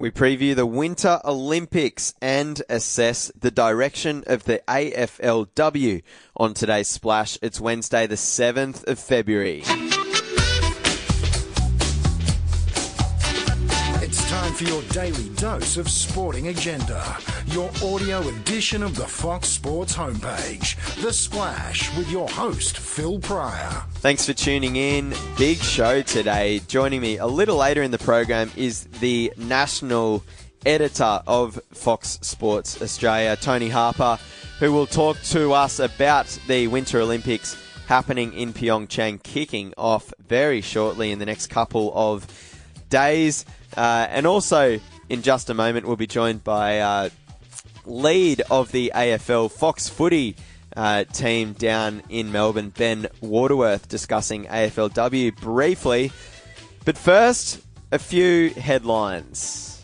We preview the Winter Olympics and assess the direction of the AFLW on today's Splash. It's Wednesday, the 7th of February. For your daily dose of sporting agenda. Your audio edition of the Fox Sports homepage. The Splash with your host, Phil Prior. Thanks for tuning in. Big show today. Joining me a little later in the program is the national editor of Fox Sports Australia, Tony Harper, who will talk to us about the Winter Olympics happening in Pyeongchang, kicking off very shortly in the next couple of days. Uh, and also, in just a moment, we'll be joined by uh, lead of the AFL Fox Footy uh, team down in Melbourne, Ben Waterworth, discussing AFLW briefly. But first, a few headlines.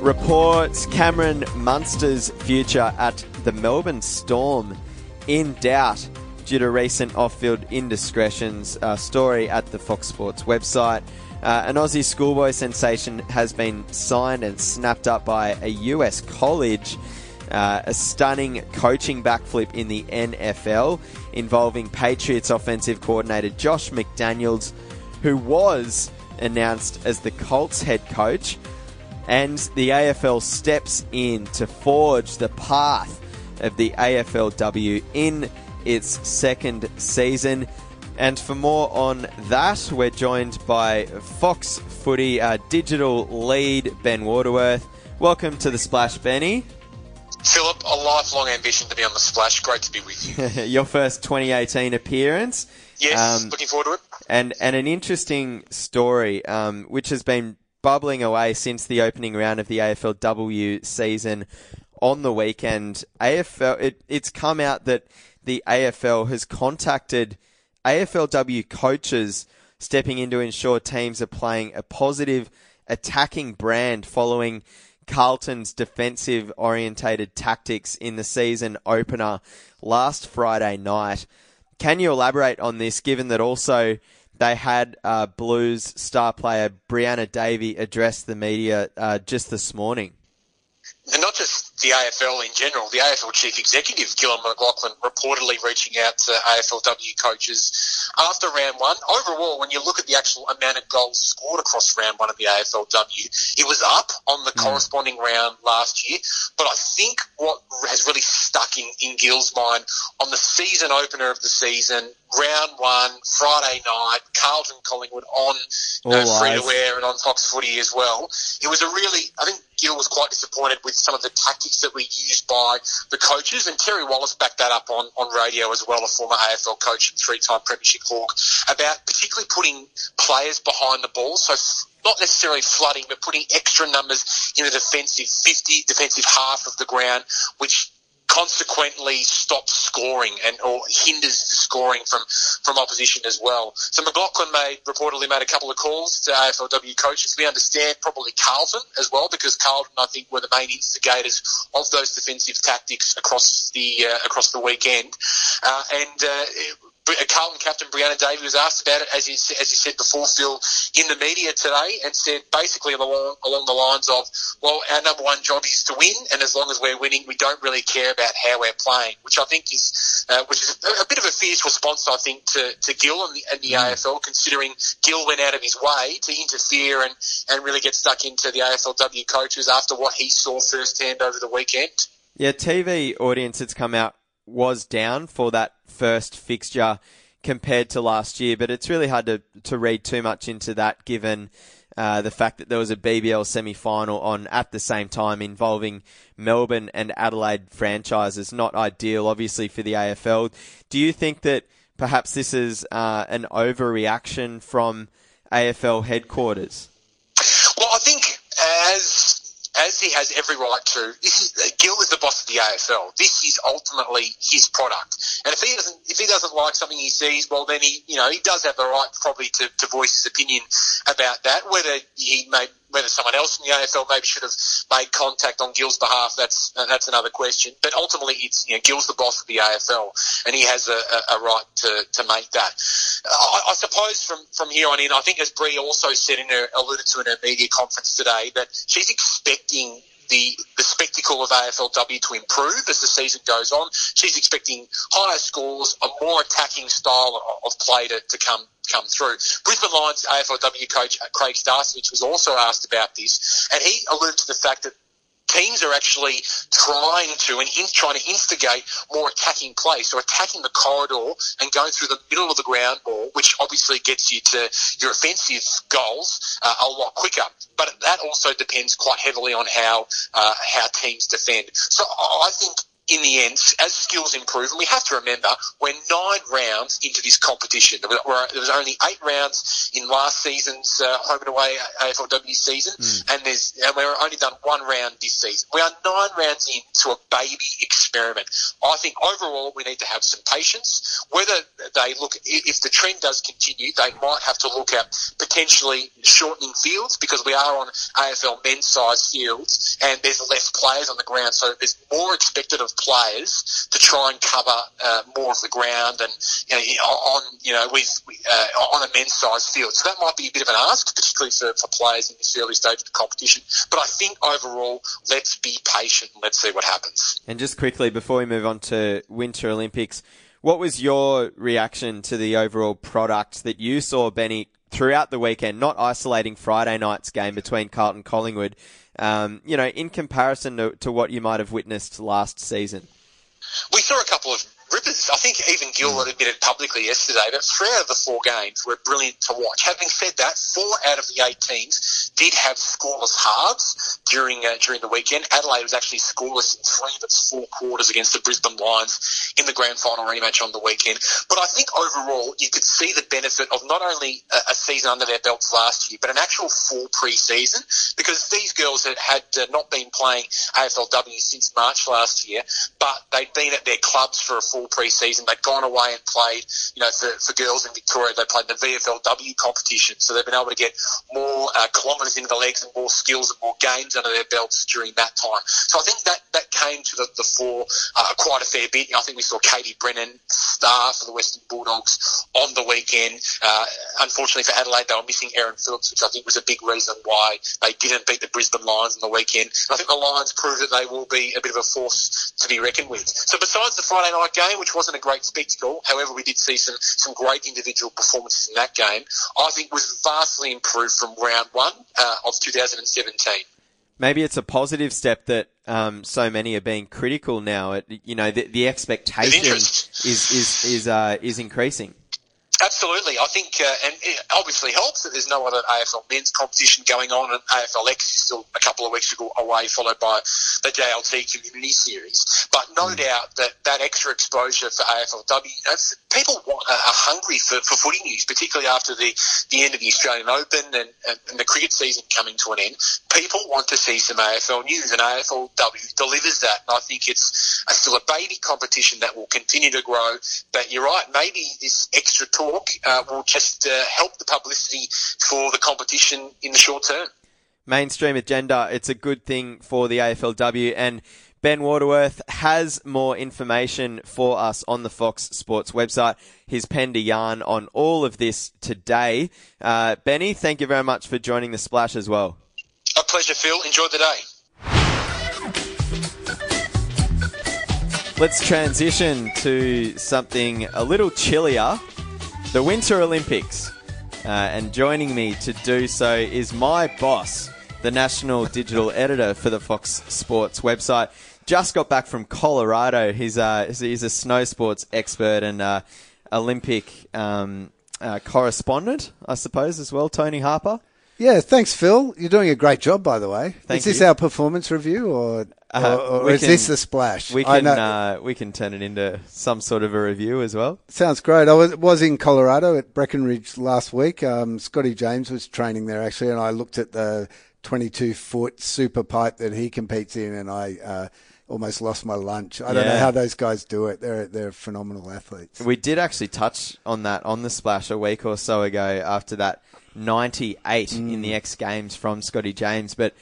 Reports Cameron Munster's future at the Melbourne Storm in doubt due to recent off-field indiscretions. Uh, story at the Fox Sports website. Uh, an Aussie schoolboy sensation has been signed and snapped up by a US college. Uh, a stunning coaching backflip in the NFL involving Patriots offensive coordinator Josh McDaniels, who was announced as the Colts head coach. And the AFL steps in to forge the path of the AFLW in its second season. And for more on that, we're joined by Fox Footy uh, digital lead Ben Waterworth. Welcome to the Splash, Benny. Philip, a lifelong ambition to be on the Splash. Great to be with you. Your first 2018 appearance. Yes, um, looking forward to it. And and an interesting story, um, which has been bubbling away since the opening round of the AFLW season on the weekend. AFL, it, it's come out that the AFL has contacted AFLW coaches stepping in to ensure teams are playing a positive attacking brand following Carlton's defensive orientated tactics in the season opener last Friday night. Can you elaborate on this given that also they had uh, Blues star player Brianna Davey address the media uh, just this morning. And not just the AFL in general, the AFL chief executive, Gillon McLachlan, reportedly reaching out to AFLW coaches after round one. Overall, when you look at the actual amount of goals scored across round one of the AFLW, it was up on the mm. corresponding round last year. But I think what has really stuck in, in Gill's mind on the season opener of the season, round one, Friday night, Carlton Collingwood on you know, free to air and on Fox Footy as well. It was a really, I think Gill was quite disappointed with some of the tactics that were used by the coaches, and Terry Wallace backed that up on, on radio as well, a former AFL coach and three-time Premiership Hawk, about particularly putting players behind the ball. So not necessarily flooding, but putting extra numbers in the defensive 50, defensive half of the ground, which consequently stops scoring and or hinders the scoring from from opposition as well. So McLachlan made reportedly made a couple of calls to AFLW coaches. We understand probably Carlton as well because Carlton I think were the main instigators of those defensive tactics across the uh, across the weekend. Uh, and uh, Carlton captain Brianna Davey was asked about it, as you, as he said before, Phil, in the media today, and said basically along, along the lines of, well, our number one job is to win, and as long as we're winning, we don't really care about how we're playing, which I think is, uh, which is a, a, bit of a fierce response, I think, to, to Gill and the, and the mm. AFL, considering Gill went out of his way to interfere and, and really get stuck into the AFLW coaches after what he saw firsthand over the weekend. Yeah, TV audience that's come out was down for that first fixture compared to last year, but it's really hard to, to read too much into that given uh, the fact that there was a BBL semi final on at the same time involving Melbourne and Adelaide franchises. Not ideal, obviously, for the AFL. Do you think that perhaps this is uh, an overreaction from AFL headquarters? Well, I think as as he has every right to. This is uh, Gill is the boss of the AFL. This is ultimately his product, and if he doesn't if he doesn't like something he sees, well then he you know he does have the right probably to, to voice his opinion about that. Whether he may whether someone else in the AFL maybe should have made contact on Gill's behalf, that's uh, that's another question. But ultimately, it's you know, Gill's the boss of the AFL, and he has a, a, right to, to make that. I, I, suppose from, from here on in, I think as Bree also said in her alluded to in her media conference today, that she's expecting the, the spectacle of AFLW to improve as the season goes on. She's expecting higher scores, a more attacking style of play to, to come come through. Brisbane Lions AFLW coach Craig Starcevich was also asked about this, and he alluded to the fact that teams are actually trying to and in, trying to instigate more attacking play, so attacking the corridor and going through the middle of the ground ball, which obviously gets you to your offensive goals uh, a lot quicker. But that also depends quite heavily on how uh, how teams defend. So I think in the end, as skills improve, and we have to remember, we're nine rounds into this competition. There was only eight rounds in last season's uh, home and away AFLW season, mm. and there's and we're only done one round this season. We are nine rounds into a baby experiment. I think overall we need to have some patience. Whether they look, if the trend does continue, they might have to look at potentially shortening fields because we are on AFL men's size fields, and there's less players on the ground, so there's more expected of players to try and cover uh, more of the ground and you know, on you know with uh, on a men's size field. So that might be a bit of an ask, particularly for, for players in this early stage of the competition. But I think overall, let's be patient and let's see what happens. And just quickly before we move on to Winter Olympics. What was your reaction to the overall product that you saw, Benny, throughout the weekend, not isolating Friday night's game between Carlton Collingwood, um, you know, in comparison to, to what you might have witnessed last season? We saw a couple of rippers. I think even Gill admitted publicly yesterday that three out of the four games were brilliant to watch. Having said that, four out of the eight teams did have scoreless halves during uh, during the weekend. Adelaide was actually scoreless in three of its four quarters against the Brisbane Lions in the grand final rematch on the weekend. But I think overall you could see the benefit of not only a, a season under their belts last year, but an actual full pre-season because these girls had, had uh, not been playing AFLW since March last year, but they'd been at their clubs for a full pre-season. They'd gone away and played, you know, for, for girls in Victoria, they played the VFLW competition. So they've been able to get more uh, kilometres into the legs and more skills and more games under their belts during that time. So I think that, that came to the, the fore uh, quite a fair bit. I think we saw Katie Brennan, star for the Western Bulldogs, on the weekend. Uh, unfortunately for Adelaide, they were missing Erin Phillips, which I think was a big reason why they didn't beat the Brisbane Lions on the weekend. And I think the Lions proved that they will be a bit of a force to be reckoned with. So besides the Friday night game, game, which wasn't a great spectacle. However, we did see some, some great individual performances in that game. I think was vastly improved from round one uh, of 2017. Maybe it's a positive step that um, so many are being critical now. It, you know, the, the expectation is is is uh, is increasing. Absolutely. I think, uh, and it obviously helps that there's no other AFL men's competition going on, and AFLX is still a couple of weeks ago away, followed by the JLT Community Series. But no mm. doubt that that extra exposure for AFLW, you know, people want, uh, are hungry for, for footy news, particularly after the, the end of the Australian Open and, and, and the cricket season coming to an end. People want to see some AFL news, and AFLW delivers that. And I think it's a, still a baby competition that will continue to grow. But you're right, maybe this extra talk talk uh, will just uh, help the publicity for the competition in the short term. Mainstream agenda, it's a good thing for the AFLW and Ben Waterworth has more information for us on the Fox Sports website. He's penned a yarn on all of this today. Uh, Benny, thank you very much for joining the splash as well. A pleasure, Phil. Enjoy the day. Let's transition to something a little chillier the Winter Olympics. Uh, and joining me to do so is my boss, the national digital editor for the Fox Sports website. Just got back from Colorado. He's, uh, he's a snow sports expert and uh, Olympic um, uh, correspondent, I suppose, as well. Tony Harper. Yeah, thanks, Phil. You're doing a great job, by the way. Thank is this you. our performance review, or, uh, or, or is can, this the splash? We can uh, we can turn it into some sort of a review as well. Sounds great. I was, was in Colorado at Breckenridge last week. Um, Scotty James was training there actually, and I looked at the 22 foot super pipe that he competes in, and I uh, almost lost my lunch. I don't yeah. know how those guys do it. They're they're phenomenal athletes. We did actually touch on that on the splash a week or so ago after that 98 mm. in the X Games from Scotty James, but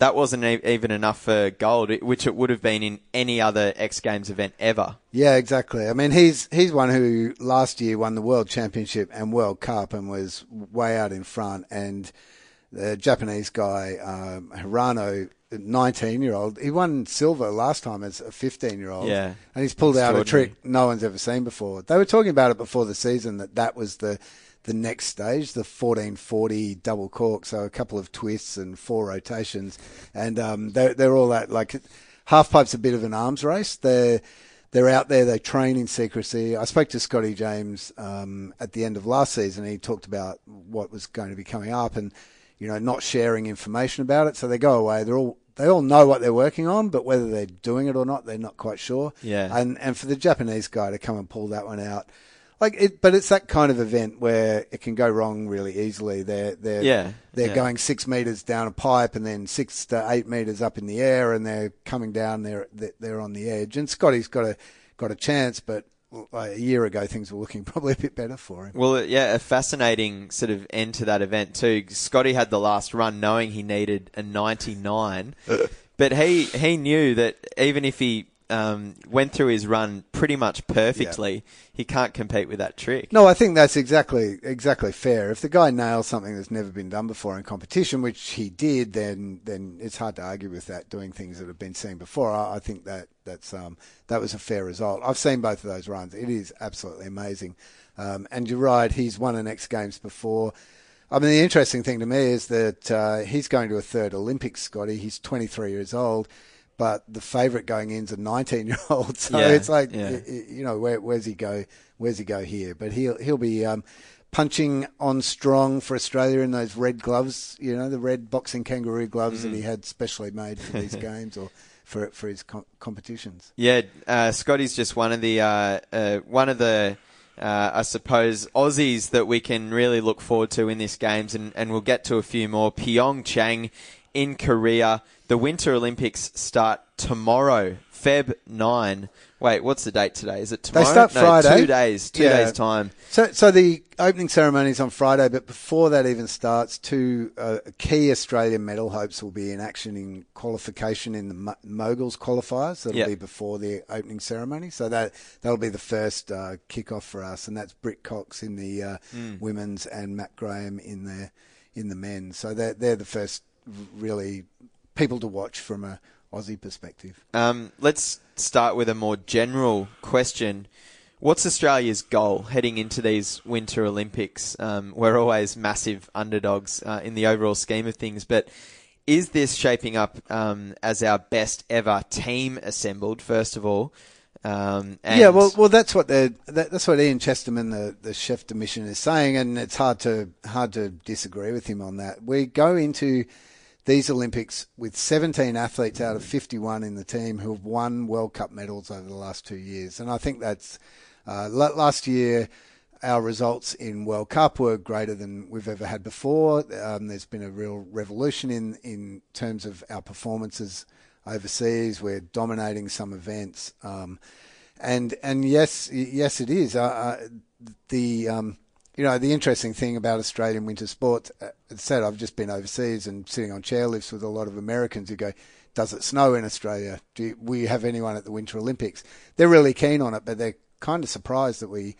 that wasn't even enough for gold, which it would have been in any other X Games event ever. Yeah, exactly. I mean, he's he's one who last year won the World Championship and World Cup and was way out in front. And the Japanese guy um, Hirano, 19 year old, he won silver last time as a 15 year old. Yeah, and he's pulled out a trick no one's ever seen before. They were talking about it before the season that that was the the next stage, the 1440 double cork. So a couple of twists and four rotations, and um, they're they're all that like half pipe's a bit of an arms race. They're they're out there. They train in secrecy. I spoke to Scotty James um, at the end of last season. He talked about what was going to be coming up, and you know, not sharing information about it. So they go away. They're all they all know what they're working on, but whether they're doing it or not, they're not quite sure. Yeah. And and for the Japanese guy to come and pull that one out like it, but it's that kind of event where it can go wrong really easily. They're they're yeah, they're yeah. going six meters down a pipe and then six to eight meters up in the air, and they're coming down. They're they're on the edge, and Scotty's got a got a chance, but a year ago things were looking probably a bit better for him. Well, yeah, a fascinating sort of end to that event too. Scotty had the last run knowing he needed a 99, but he he knew that even if he um, went through his run pretty much perfectly, yeah. he can't compete with that trick. No, I think that's exactly exactly fair. If the guy nails something that's never been done before in competition, which he did, then then it's hard to argue with that. Doing things that have been seen before, I, I think that that's um, that was a fair result. I've seen both of those runs. It is absolutely amazing. Um, and you're right, he's won an X Games before. I mean, the interesting thing to me is that uh, he's going to a third Olympics, Scotty. He's 23 years old but the favourite going in is a 19 year old. So yeah, it's like, yeah. you know, where, where's he go? Where's he go here? But he'll he'll be um, punching on strong for Australia in those red gloves. You know, the red boxing kangaroo gloves mm. that he had specially made for these games or for for his com- competitions. Yeah, uh, Scotty's just one of the uh, uh, one of the. Uh, I suppose Aussies that we can really look forward to in this games, and, and we'll get to a few more. Pyeongchang in Korea. The Winter Olympics start tomorrow, Feb 9. Wait, what's the date today? Is it tomorrow? They start no, Friday. Two days. Two yeah. days time. So, so the opening ceremony is on Friday, but before that even starts, two uh, key Australian medal hopes will be in action in qualification in the moguls qualifiers. That'll yep. be before the opening ceremony. So that that'll be the first uh, kickoff for us, and that's Britt Cox in the uh, mm. women's and Matt Graham in the in the men's. So they're they're the first really people to watch from a Aussie perspective. Um, let's start with a more general question. What's Australia's goal heading into these Winter Olympics? Um, we're always massive underdogs uh, in the overall scheme of things, but is this shaping up um, as our best ever team assembled? First of all, um, yeah, well, well, that's what that, that's what Ian Chesterman, the, the chef de mission, is saying, and it's hard to hard to disagree with him on that. We go into these Olympics with 17 athletes out of 51 in the team who have won World Cup medals over the last two years. And I think that's uh, last year. Our results in World Cup were greater than we've ever had before. Um, there's been a real revolution in, in terms of our performances overseas. We're dominating some events, um, and and yes, yes, it is. Uh, uh, the um, you know, the interesting thing about Australian winter sports, uh, as said, I've just been overseas and sitting on chairlifts with a lot of Americans who go, does it snow in Australia? Do you, we have anyone at the Winter Olympics? They're really keen on it, but they're kind of surprised that we,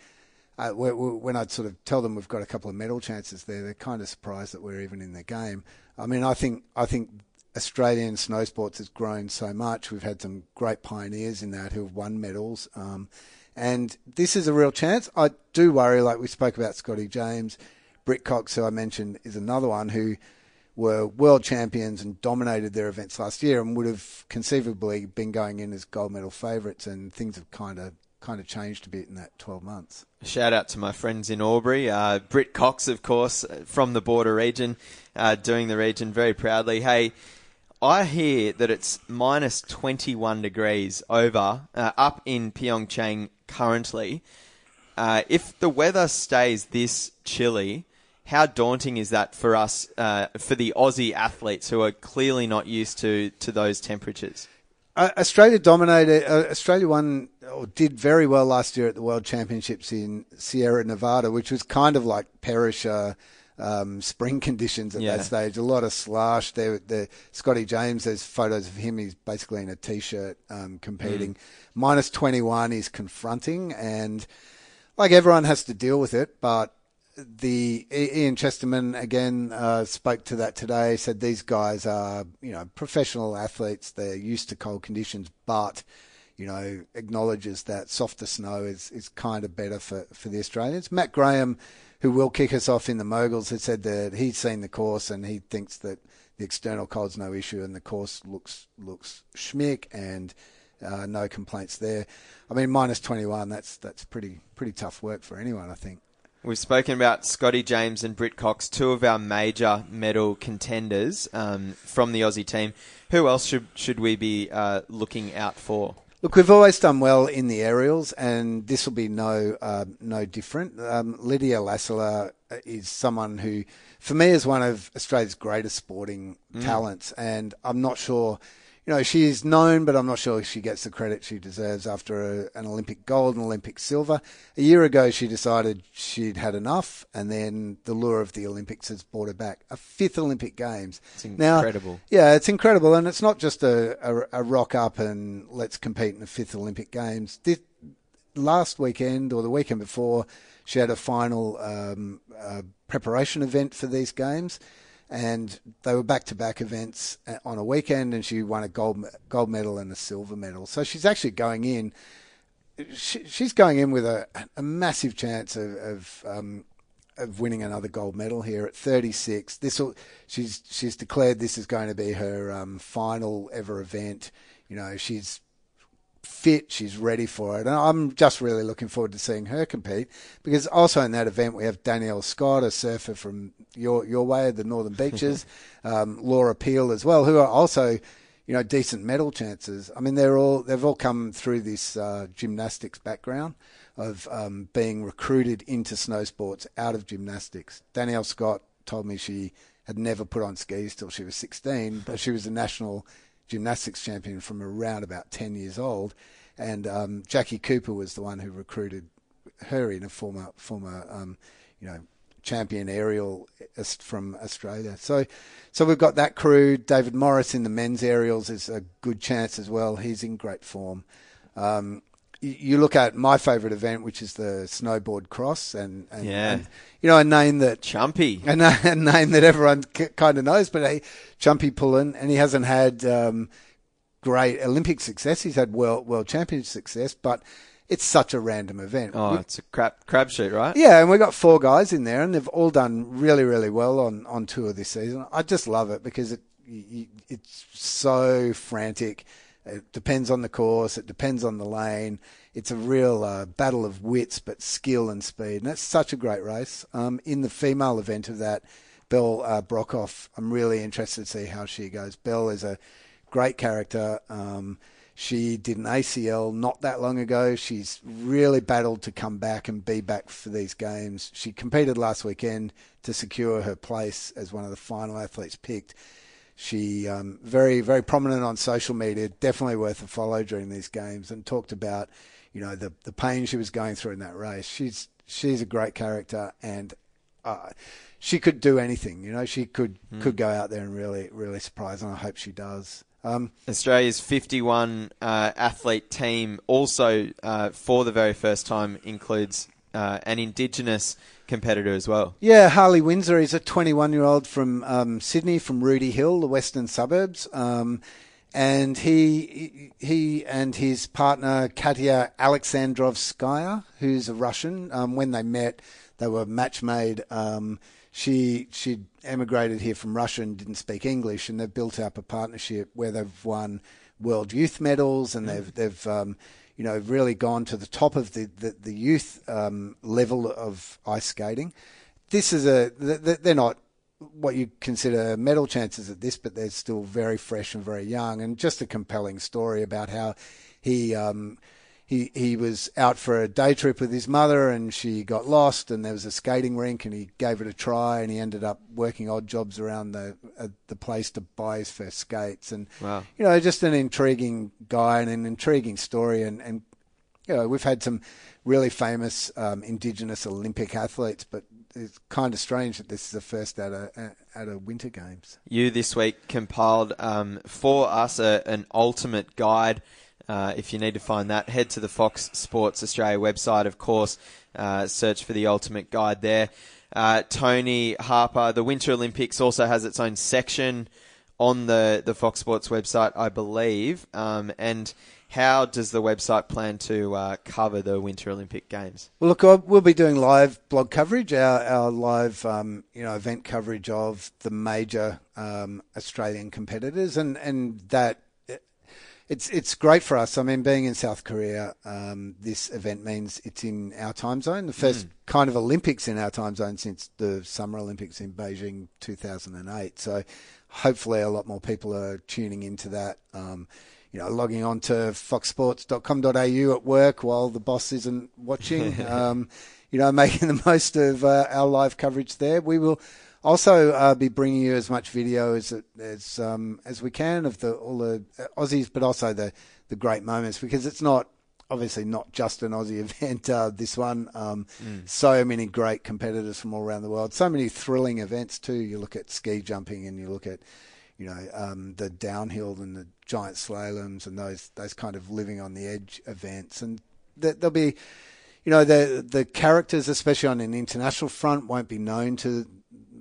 uh, when I sort of tell them we've got a couple of medal chances there, they're kind of surprised that we're even in the game. I mean, I think I think Australian snow sports has grown so much. We've had some great pioneers in that who have won medals. Um, and this is a real chance. I do worry, like we spoke about Scotty James, Britt Cox, who I mentioned, is another one who were world champions and dominated their events last year and would have conceivably been going in as gold medal favourites, and things have kind of kind of changed a bit in that 12 months. Shout out to my friends in Albury. Uh, Britt Cox, of course, from the border region, uh, doing the region very proudly. Hey, I hear that it's minus 21 degrees over, uh, up in Pyeongchang currently. Uh, if the weather stays this chilly, how daunting is that for us, uh, for the Aussie athletes who are clearly not used to, to those temperatures? Uh, Australia dominated. Uh, Australia won or did very well last year at the World Championships in Sierra Nevada, which was kind of like Perisher um, spring conditions at Yeah. that stage. A lot of slush. There, the Scotty James. There's photos of him. He's basically in a t-shirt um, competing. Minus 21 is confronting, and like everyone has to deal with it. But the Ian Chesterman again uh, spoke to that today. Said these guys are you know professional athletes. They're used to cold conditions, but you know acknowledges that softer snow is is kind of better for for the Australians. Matt Graham, who will kick us off in the moguls, has said that he's seen the course and he thinks that the external cold's no issue and the course looks looks schmick and. Uh, no complaints there. I mean, minus 21. That's that's pretty pretty tough work for anyone, I think. We've spoken about Scotty James and Britt Cox, two of our major medal contenders um, from the Aussie team. Who else should should we be uh, looking out for? Look, we've always done well in the aerials, and this will be no uh, no different. Um, Lydia Lassila is someone who, for me, is one of Australia's greatest sporting talents, and I'm not sure. You know, she's known, but I'm not sure she gets the credit she deserves after a, an Olympic gold and Olympic silver. A year ago, she decided she'd had enough, and then the lure of the Olympics has brought her back. A fifth Olympic Games. It's Now, incredible. yeah, it's incredible, and it's not just a, a, a rock up and let's compete in the fifth Olympic Games. This, last weekend or the weekend before, she had a final um, uh, preparation event for these games, and they were back to back events uh, on a weekend, and she won a gold gold medal and a silver medal. So she's actually going in. She, she's going in with a, a massive chance of, of um, of winning another gold medal here at 36. This will she's she's declared this is going to be her um, final ever event. You know, she's fit, she's ready for it, and I'm just really looking forward to seeing her compete because also in that event we have Danielle Scott, a surfer from your your way, the Northern Beaches, um, Laura Peel as well, who are also you know decent medal chances. I mean, they're all they've all come through this uh, gymnastics background of um, being recruited into snow sports out of gymnastics. Danielle Scott told me she had never put on skis till she was 16, but she was a national gymnastics champion from around about 10 years old. And um, Jacqui Cooper was the one who recruited her in, a former former um, you know champion aerial from Australia. So so we've got that crew. David Morris in the men's aerials is a good chance as well. He's in great form. Um, you- look at my favourite event, which is the snowboard cross, and, and, Yeah. and, you know a name that Chumpy. a, na- a name that everyone k- kind of knows, but a Chumpy Pullen, and he hasn't had um, great Olympic success. He's had world world championship success, but it's such a random event. Oh, We- it's a crap crapshoot, right? yeah, and we've got four guys in there, and they've all done really, really well on, on tour this season. I just love it because it it's so frantic. It depends on the course. It depends on the lane. It's a real uh, battle of wits, but skill and speed, and it's such a great race. Um, in the female event of that, Belle uh, Brockhoff, I'm really interested to see how she goes. Belle is a great character. Um, she did an ACL not that long ago. She's really battled to come back and be back for these games. She competed last weekend to secure her place as one of the final athletes picked. She um, very very prominent on social media, definitely worth a follow during these games, and talked about you know the the pain she was going through in that race. She's she's a great character and uh, she could do anything. You know, she could could go out there and really really surprise, and I hope she does. Um, Australia's 51 uh, athlete team also, uh, for the very first time, includes uh, an Indigenous competitor as well. Yeah, Harley Windsor is a 21 year old from um, Sydney, from Rooty Hill, the western suburbs. Um, and he he and his partner Katya Alexandrovskaya, who's a Russian, um, when they met, they were match made. Um, she she'd emigrated here from Russia and didn't speak English, and they've built up a partnership where they've won world youth medals, and they've they've um, you know really gone to the top of the the, the youth um, level of ice skating. This is a th- th- they're not what you consider medal chances at this, but they're still very fresh and very young, and just a compelling story about how he um, he he was out for a day trip with his mother and she got lost and there was a skating rink and he gave it a try and he ended up working odd jobs around the uh, the place to buy his first skates and Wow. you know just an intriguing guy and an intriguing story and and you know we've had some really famous um, indigenous Olympic athletes but it's kind of strange that this is the first at a at a winter games. You this week compiled um, for us a, an ultimate guide. Uh, if you need to find that, head to the Fox Sports Australia website, of course. Uh, search for the ultimate guide there. Uh, Tony Harper, the Winter Olympics also has its own section on the, the Fox Sports website, I believe. Um, and how does the website plan to uh, cover the Winter Olympic Games? Well, look, we'll be doing live blog coverage, our, our live, um, you know, event coverage of the major um, Australian competitors, and and that it's it's great for us. I mean, being in South Korea, um, this event means it's in our time zone, the first kind of Olympics in our time zone since the Summer Olympics in Beijing 2008. So, hopefully, a lot more people are tuning into that. Um, you know, logging on to foxsports.com.au at work while the boss isn't watching. um, you know, making the most of uh, our live coverage there. We will also uh, be bringing you as much video as as um, as we can of the all the Aussies, but also the the great moments because it's not obviously not just an Aussie event. Uh, this one, um, so many great competitors from all around the world, so many thrilling events too. You look at ski jumping and you look at you know um, the downhill and the giant slaloms and those those kind of living on the edge events, and th- there'll be you know the the characters, especially on an international front, won't be known to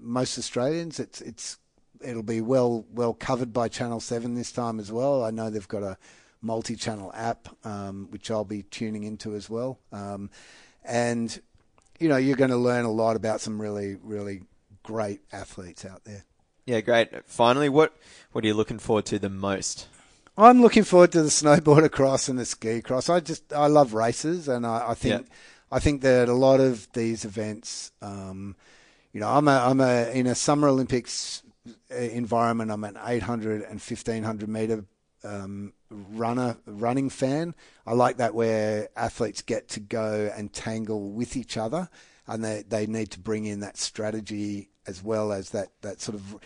most Australians. It's it's it'll be well well covered by Channel Seven this time as well. I know they've got a multi-channel app um, which I'll be tuning into as well, um, and you know you're going to learn a lot about some really really great athletes out there. Yeah, great. Finally, what what are you looking forward to the most? I'm looking forward to the snowboarder cross and the ski cross. I just I love races, and I, I think Yeah. I think that a lot of these events, um, you know, I'm a I'm a in a Summer Olympics uh, environment. I'm an 800 and 1500 meter um, runner running fan. I like that where athletes get to go and tangle with each other, and they they need to bring in that strategy as well as that that sort of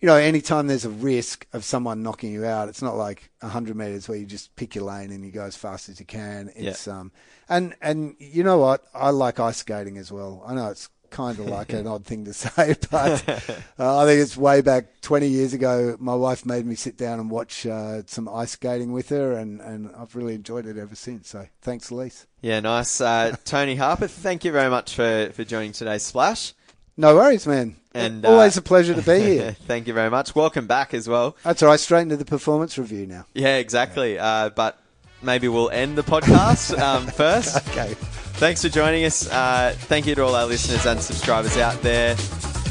you know, anytime there's a risk of someone knocking you out, it's not like 100 meters where you just pick your lane and you go as fast as you can. It's um, and and you know what? I like ice skating as well. I know it's kind of like an odd thing to say, but uh, I think it's way back 20 years ago. My wife made me sit down and watch uh, some ice skating with her, and and I've really enjoyed it ever since. So thanks, Elise. Yeah, nice. Uh, Tony Harper, thank you very much for, for joining today's Splash. No worries, man. And, always uh, a pleasure to be here. thank you very much. Welcome back as well. That's all right. Straight into the performance review now. Yeah, exactly. Uh, but maybe we'll end the podcast um, first. Okay. Thanks for joining us. Uh, thank you to all our listeners and subscribers out there.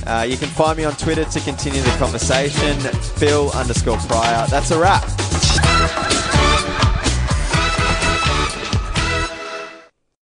Uh, you can find me on Twitter to continue the conversation. Phil underscore Prior. That's a wrap.